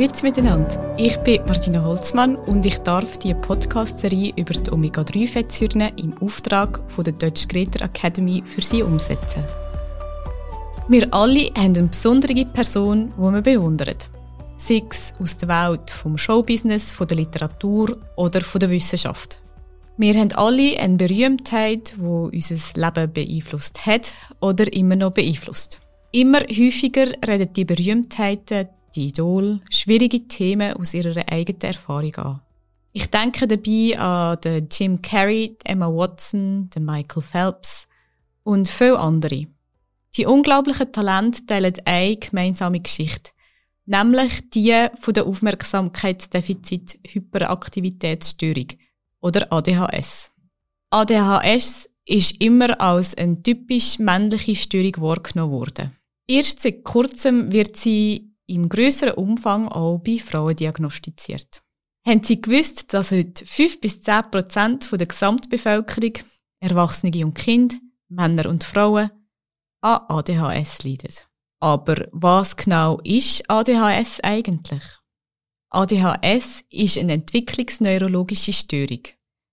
Grüezi miteinander. Ich bin Martina Holzmann und ich darf die Podcast-Serie über die Omega-3-Fettsäuren im Auftrag von der Deutsch Greta Academy für Sie umsetzen. Wir alle haben eine besondere Person, die wir bewundern. Sei es aus der Welt vom Showbusiness, von der Literatur oder von der Wissenschaft. Wir haben alle eine Berühmtheit, die unser Leben beeinflusst hat oder immer noch beeinflusst. Immer häufiger reden die Berühmtheiten die Idol schwierige Themen aus ihrer eigenen Erfahrung an. Ich denke dabei an den Jim Carrey, Emma Watson, den Michael Phelps und viele andere. Die unglaublichen Talente teilen eine gemeinsame Geschichte, nämlich die von der Aufmerksamkeitsdefizit-Hyperaktivitätsstörung oder ADHS. ADHS ist immer als eine typisch männliche Störung wahrgenommen worden. Erst seit kurzem wird sie im größeren Umfang auch bei Frauen diagnostiziert. Haben Sie gewusst, dass heute 5 bis 10 Prozent der Gesamtbevölkerung, Erwachsene und Kinder, Männer und Frauen, an ADHS leiden? Aber was genau ist ADHS eigentlich? ADHS ist eine entwicklungsneurologische Störung.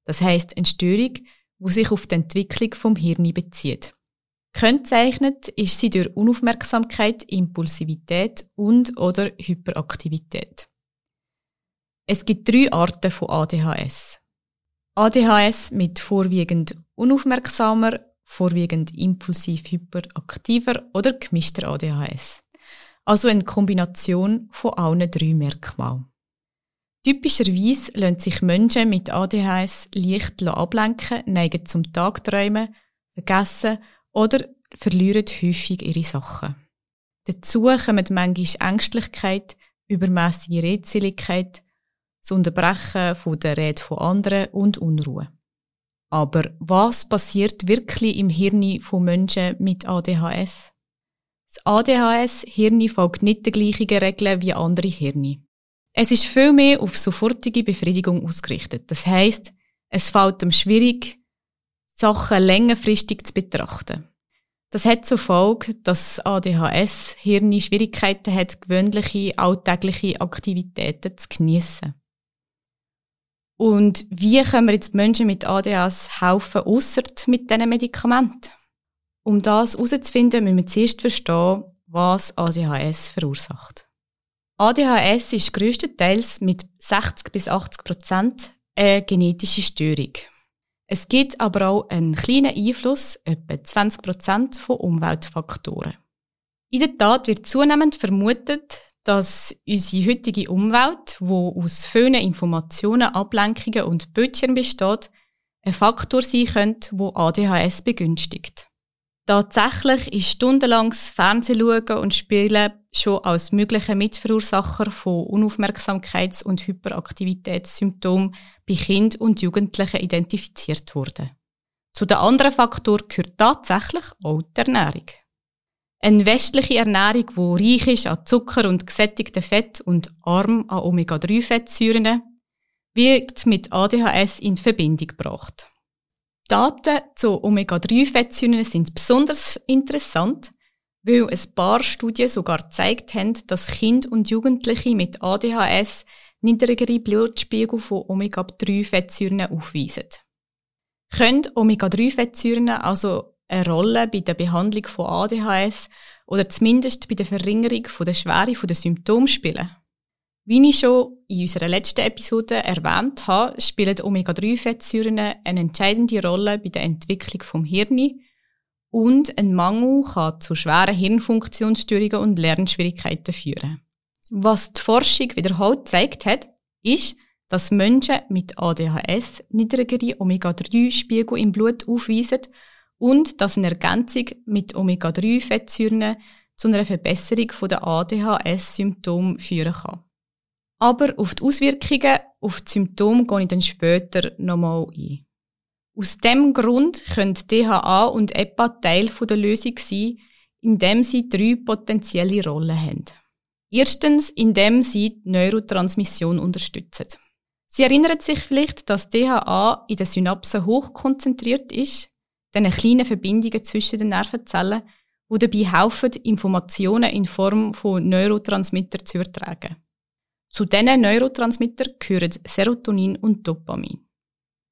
Das heißt eine Störung, die sich auf die Entwicklung vom Hirn bezieht. Kennzeichnet ist sie durch Unaufmerksamkeit, Impulsivität und oder Hyperaktivität. Es gibt drei Arten von ADHS. ADHS mit vorwiegend unaufmerksamer, vorwiegend impulsiv hyperaktiver oder gemischter ADHS. Also eine Kombination von allen drei Merkmalen. Typischerweise lassen sich Menschen mit ADHS leicht ablenken, neigen zum Tagträumen, vergessen oder verlieren häufig ihre Sachen. Dazu kommen manchmal Ängstlichkeit, übermäßige Redseligkeit, das Unterbrechen von der Rede von anderen und Unruhe. Aber was passiert wirklich im Hirn von Menschen mit ADHS? Das ADHS-Hirn folgt nicht den gleichen Regeln wie andere Hirne. Es ist viel mehr auf sofortige Befriedigung ausgerichtet. Das heißt, es fällt ihm schwierig, Sachen längerfristig zu betrachten. Das hat zur Folge, dass ADHS Hirn Schwierigkeiten hat, gewöhnliche alltägliche Aktivitäten zu geniessen. Und wie können wir jetzt Menschen mit ADHS helfen, ausser mit diesen Medikamenten? Um das herauszufinden, müssen wir zuerst verstehen, was ADHS verursacht. ADHS ist größtenteils mit 60 bis 80 Prozent eine genetische Störung. Es gibt aber auch einen kleinen Einfluss, etwa 20 Prozent von Umweltfaktoren. In der Tat wird zunehmend vermutet, dass unsere heutige Umwelt, wo aus vielen Informationen, Ablenkungen und Bildschirmen besteht, ein Faktor sein könnte, wo ADHS begünstigt. Tatsächlich ist stundenlanges Fernsehschauen und Spielen schon als möglicher Mitverursacher von Unaufmerksamkeits- und Hyperaktivitätssymptomen bei Kind und Jugendlichen identifiziert worden. Zu den anderen Faktoren gehört tatsächlich auch die Ernährung. Eine westliche Ernährung, die reich ist an Zucker und gesättigten Fett und arm an Omega-3-Fettsäuren, wird mit ADHS in Verbindung gebracht. Daten zu Omega-3-Fettsäuren sind besonders interessant, weil ein paar Studien sogar gezeigt haben, dass Kinder und Jugendliche mit ADHS niedrigere Blutspiegel von Omega-3-Fettsäuren aufweisen. Können Omega-3-Fettsäuren also eine Rolle bei der Behandlung von ADHS oder zumindest bei der Verringerung der Schwere der Symptome spielen? Wie ich schon in unserer letzten Episode erwähnt habe, spielen Omega-3-Fettsäuren eine entscheidende Rolle bei der Entwicklung vom Hirn und ein Mangel kann zu schweren Hirnfunktionsstörungen und Lernschwierigkeiten führen. Was die Forschung wiederholt gezeigt hat, ist, dass Menschen mit ADHS niedrigere Omega-3-Spiegel im Blut aufweisen und dass eine Ergänzung mit Omega-3-Fettsäuren zu einer Verbesserung der ADHS-Symptome führen kann. Aber auf die Auswirkungen auf die Symptome gehe ich dann später nochmal ein. Aus dem Grund können DHA und EPA Teil der Lösung sein, indem sie drei potenzielle Rollen haben. Erstens, indem sie die Neurotransmission unterstützen. Sie erinnern sich vielleicht, dass DHA in den Synapsen hochkonzentriert ist, den kleinen Verbindungen zwischen den Nervenzellen, die dabei helfen, Informationen in Form von Neurotransmitter zu übertragen. Zu diesen Neurotransmittern gehören Serotonin und Dopamin.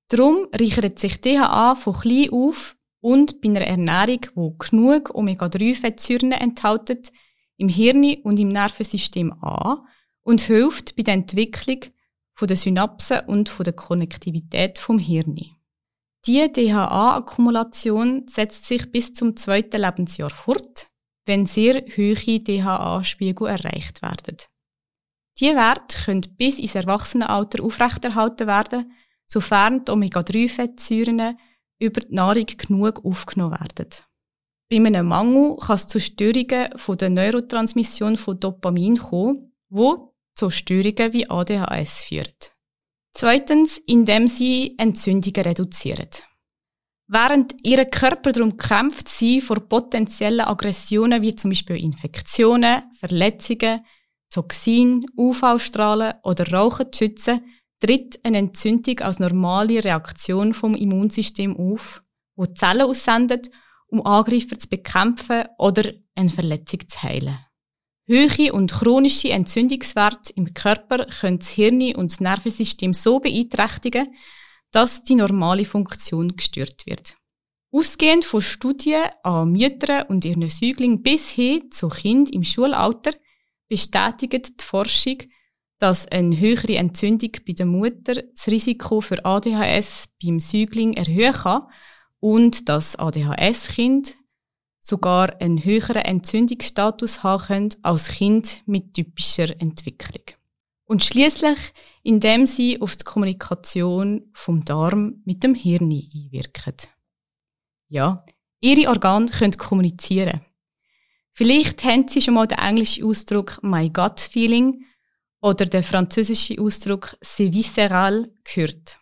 Darum reichert sich DHA von klein auf und bei einer Ernährung, die genug Omega-3-Fettsäuren enthält, im Hirn und im Nervensystem an und hilft bei der Entwicklung der Synapsen und der Konnektivität vom Hirn. Die DHA-Akkumulation setzt sich bis zum zweiten Lebensjahr fort, wenn sehr hohe DHA-Spiegel erreicht werden. Diese Werte können bis ins Erwachsenenalter aufrechterhalten werden, sofern die Omega-3-Fettsäuren über die Nahrung genug aufgenommen werden. Bei einem Mangel kann es zu Störungen von der Neurotransmission von Dopamin kommen, wo zu Störungen wie ADHS führt. Zweitens, indem sie Entzündungen reduzieren. Während ihr Körper darum kämpft, sie vor potenziellen Aggressionen wie zum Beispiel Infektionen, Verletzungen, Toxin, UV-Strahlen oder Rauchen zu schützen, tritt eine Entzündung als normale Reaktion vom Immunsystem auf, wo Zellen aussendet, um Angreifer zu bekämpfen oder eine Verletzung zu heilen. Höhere und chronische Entzündungswerte im Körper können das Hirn und das Nervensystem so beeinträchtigen, dass die normale Funktion gestört wird. Ausgehend von Studien an Müttern und ihren Säuglingen bis hin zu Kind im Schulalter bestätigt die Forschung, dass eine höhere Entzündung bei der Mutter das Risiko für ADHS beim Säugling erhöhen kann und dass ADHS-Kind sogar einen höheren Entzündungsstatus haben können als Kind mit typischer Entwicklung. Und schließlich, indem sie auf die Kommunikation vom Darm mit dem Hirn einwirken. Ja, ihre Organe können kommunizieren. Vielleicht haben Sie schon mal den englischen Ausdruck My Gut Feeling oder den französischen Ausdruck C'est visceral gehört.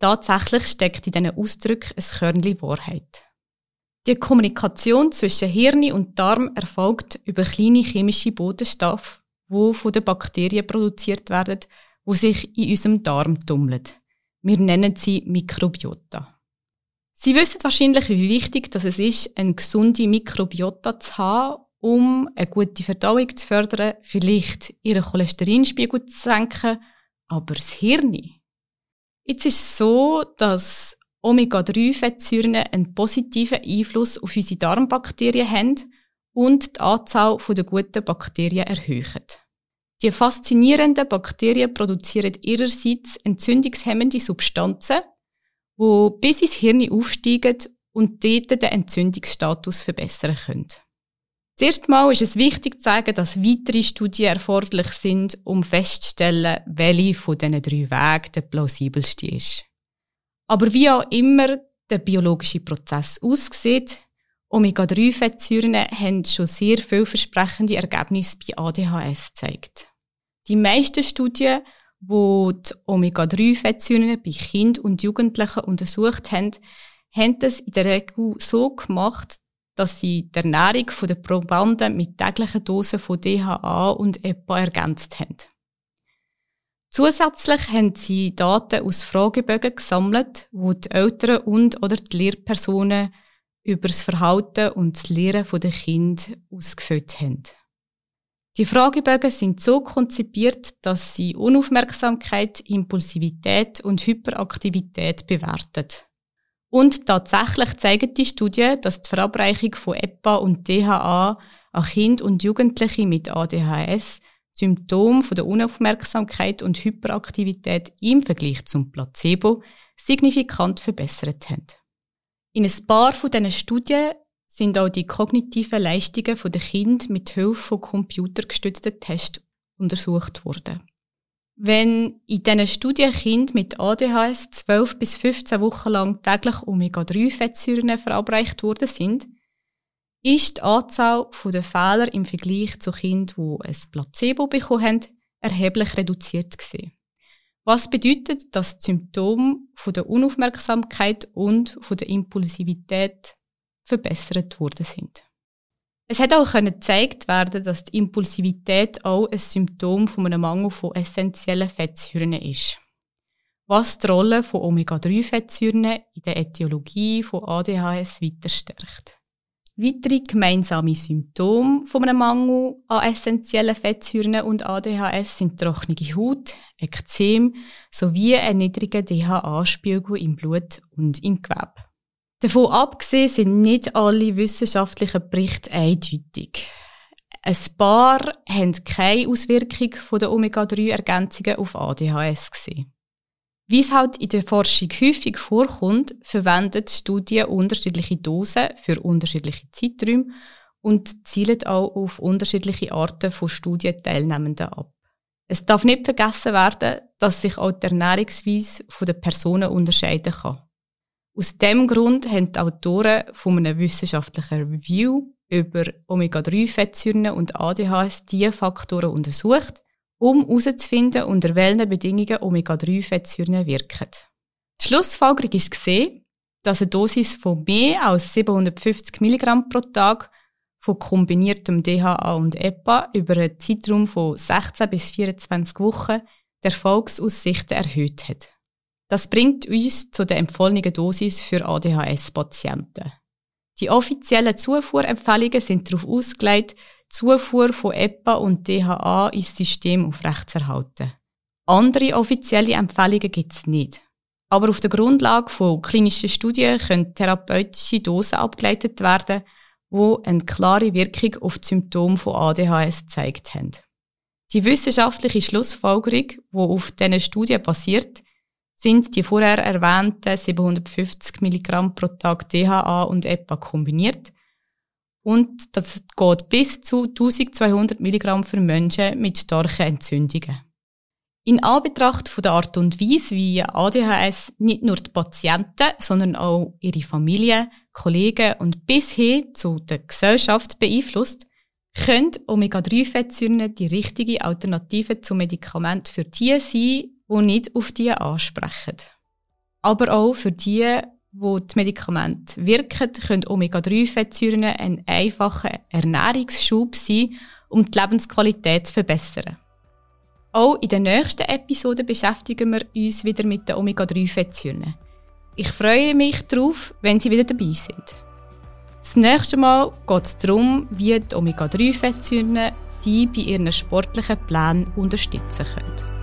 Tatsächlich steckt in diesen Ausdrücken ein Körnchen Wahrheit. Die Kommunikation zwischen Hirn und Darm erfolgt über kleine chemische Bodenstoffe, die von den Bakterien produziert werden, die sich in unserem Darm tummeln. Wir nennen sie Mikrobiota. Sie wissen wahrscheinlich, wie wichtig es ist, eine gesunde Mikrobiota zu haben, um eine gute Verdauung zu fördern, vielleicht ihren Cholesterinspiegel zu senken, aber das Hirn. Jetzt ist es so, dass Omega-3-Fettsäuren einen positiven Einfluss auf unsere Darmbakterien haben und die Anzahl der guten Bakterien erhöhen. Die faszinierenden Bakterien produzieren ihrerseits entzündungshemmende Substanzen, die bis ins Hirn aufsteigen und dort den Entzündungsstatus verbessern können. Zuerst mal ist es wichtig zu sagen, dass weitere Studien erforderlich sind, um festzustellen, welche von diesen drei Wegen der plausibelste ist. Aber wie auch immer der biologische Prozess aussieht, Omega-3-Fettsäuren haben schon sehr vielversprechende Ergebnisse bei ADHS gezeigt. Die meisten Studien, die die Omega-3-Fettsäuren bei Kindern und Jugendlichen untersucht haben, haben das in der Regel so gemacht, dass sie die Ernährung der Probanden mit täglichen Dosen von DHA und EPA ergänzt haben. Zusätzlich haben sie Daten aus Fragebögen gesammelt, wo die Eltern und oder die Lehrpersonen über das Verhalten und das Lehren der Kinder ausgefüllt haben. Die Fragebögen sind so konzipiert, dass sie Unaufmerksamkeit, Impulsivität und Hyperaktivität bewerten. Und tatsächlich zeigen die Studien, dass die Verabreichung von EPA und DHA an Kinder und Jugendliche mit ADHS Symptome von der Unaufmerksamkeit und Hyperaktivität im Vergleich zum Placebo signifikant verbessert haben. In ein paar von diesen Studien sind auch die kognitiven Leistungen der Kinder mit Hilfe von computergestützten Tests untersucht worden. Wenn in diesen Studien Kinder mit ADHS 12 bis 15 Wochen lang täglich Omega-3-Fettsäuren verabreicht worden sind, ist die Anzahl der Fehler im Vergleich zu Kindern, die ein Placebo bekommen haben, erheblich reduziert gewesen. Was bedeutet, dass die Symptome von der Unaufmerksamkeit und von der Impulsivität verbessert worden sind. Es hat auch gezeigt werden, dass die Impulsivität auch ein Symptom von einem Mangel von essentiellen Fettsäuren ist. Was die Rolle von Omega-3-Fettsäuren in der Ätiologie von ADHS weiter stärkt. Weitere gemeinsame Symptome von einem Mangel an essentiellen Fettsäuren und ADHS sind trockene Haut, Ekzem sowie ein niedriger DHA-Spiegel im Blut und im Gewebe. Davon abgesehen sind nicht alle wissenschaftlichen Berichte eindeutig. Ein paar haben keine Auswirkung der Omega-3-Ergänzungen auf ADHS gesehen. Wie es halt in der Forschung häufig vorkommt, verwendet Studien unterschiedliche Dosen für unterschiedliche Zeiträume und zielen auch auf unterschiedliche Arten von Studienteilnehmenden ab. Es darf nicht vergessen werden, dass sich auch die Ernährungsweise der Personen unterscheiden kann. Aus dem Grund haben die Autoren von einem wissenschaftlichen Review über Omega-3-Fettsäuren und ADHS diese Faktoren untersucht um herauszufinden, unter welchen Bedingungen Omega-3-Fettsäuren wirken. Die Schlussfolgerung ist gesehen, dass eine Dosis von mehr als 750 mg pro Tag von kombiniertem DHA und EPA über einen Zeitraum von 16 bis 24 Wochen die Erfolgsaussichten erhöht hat. Das bringt uns zu der empfohlenen Dosis für ADHS-Patienten. Die offiziellen Zufuhrempfehlungen sind darauf ausgelegt, Zufuhr von EPA und DHA ins System aufrechtzuerhalten. Andere offizielle Empfehlungen gibt es nicht. Aber auf der Grundlage von klinischen Studien können therapeutische Dosen abgeleitet werden, die eine klare Wirkung auf die Symptome von ADHS gezeigt haben. Die wissenschaftliche Schlussfolgerung, die auf diesen Studien basiert, sind die vorher erwähnten 750 Milligramm pro Tag DHA und EPA kombiniert und das geht bis zu 1200 Milligramm für Menschen mit starken Entzündungen. In Anbetracht von der Art und Weise, wie ADHS nicht nur die Patienten, sondern auch ihre Familie, Kollegen und bis hin zu der Gesellschaft beeinflusst, können Omega-3-Fettsäuren die richtige Alternative zu Medikamenten für die sein, die nicht auf die ansprechen. Aber auch für die, wo die Medikamente wirken, können Omega-3-Fettsäuren ein einfacher Ernährungsschub sein, um die Lebensqualität zu verbessern. Auch in der nächsten Episode beschäftigen wir uns wieder mit den Omega-3-Fettsäuren. Ich freue mich darauf, wenn Sie wieder dabei sind. Das nächste Mal geht es darum, wie die Omega-3-Fettsäuren Sie bei Ihren sportlichen Plänen unterstützen können.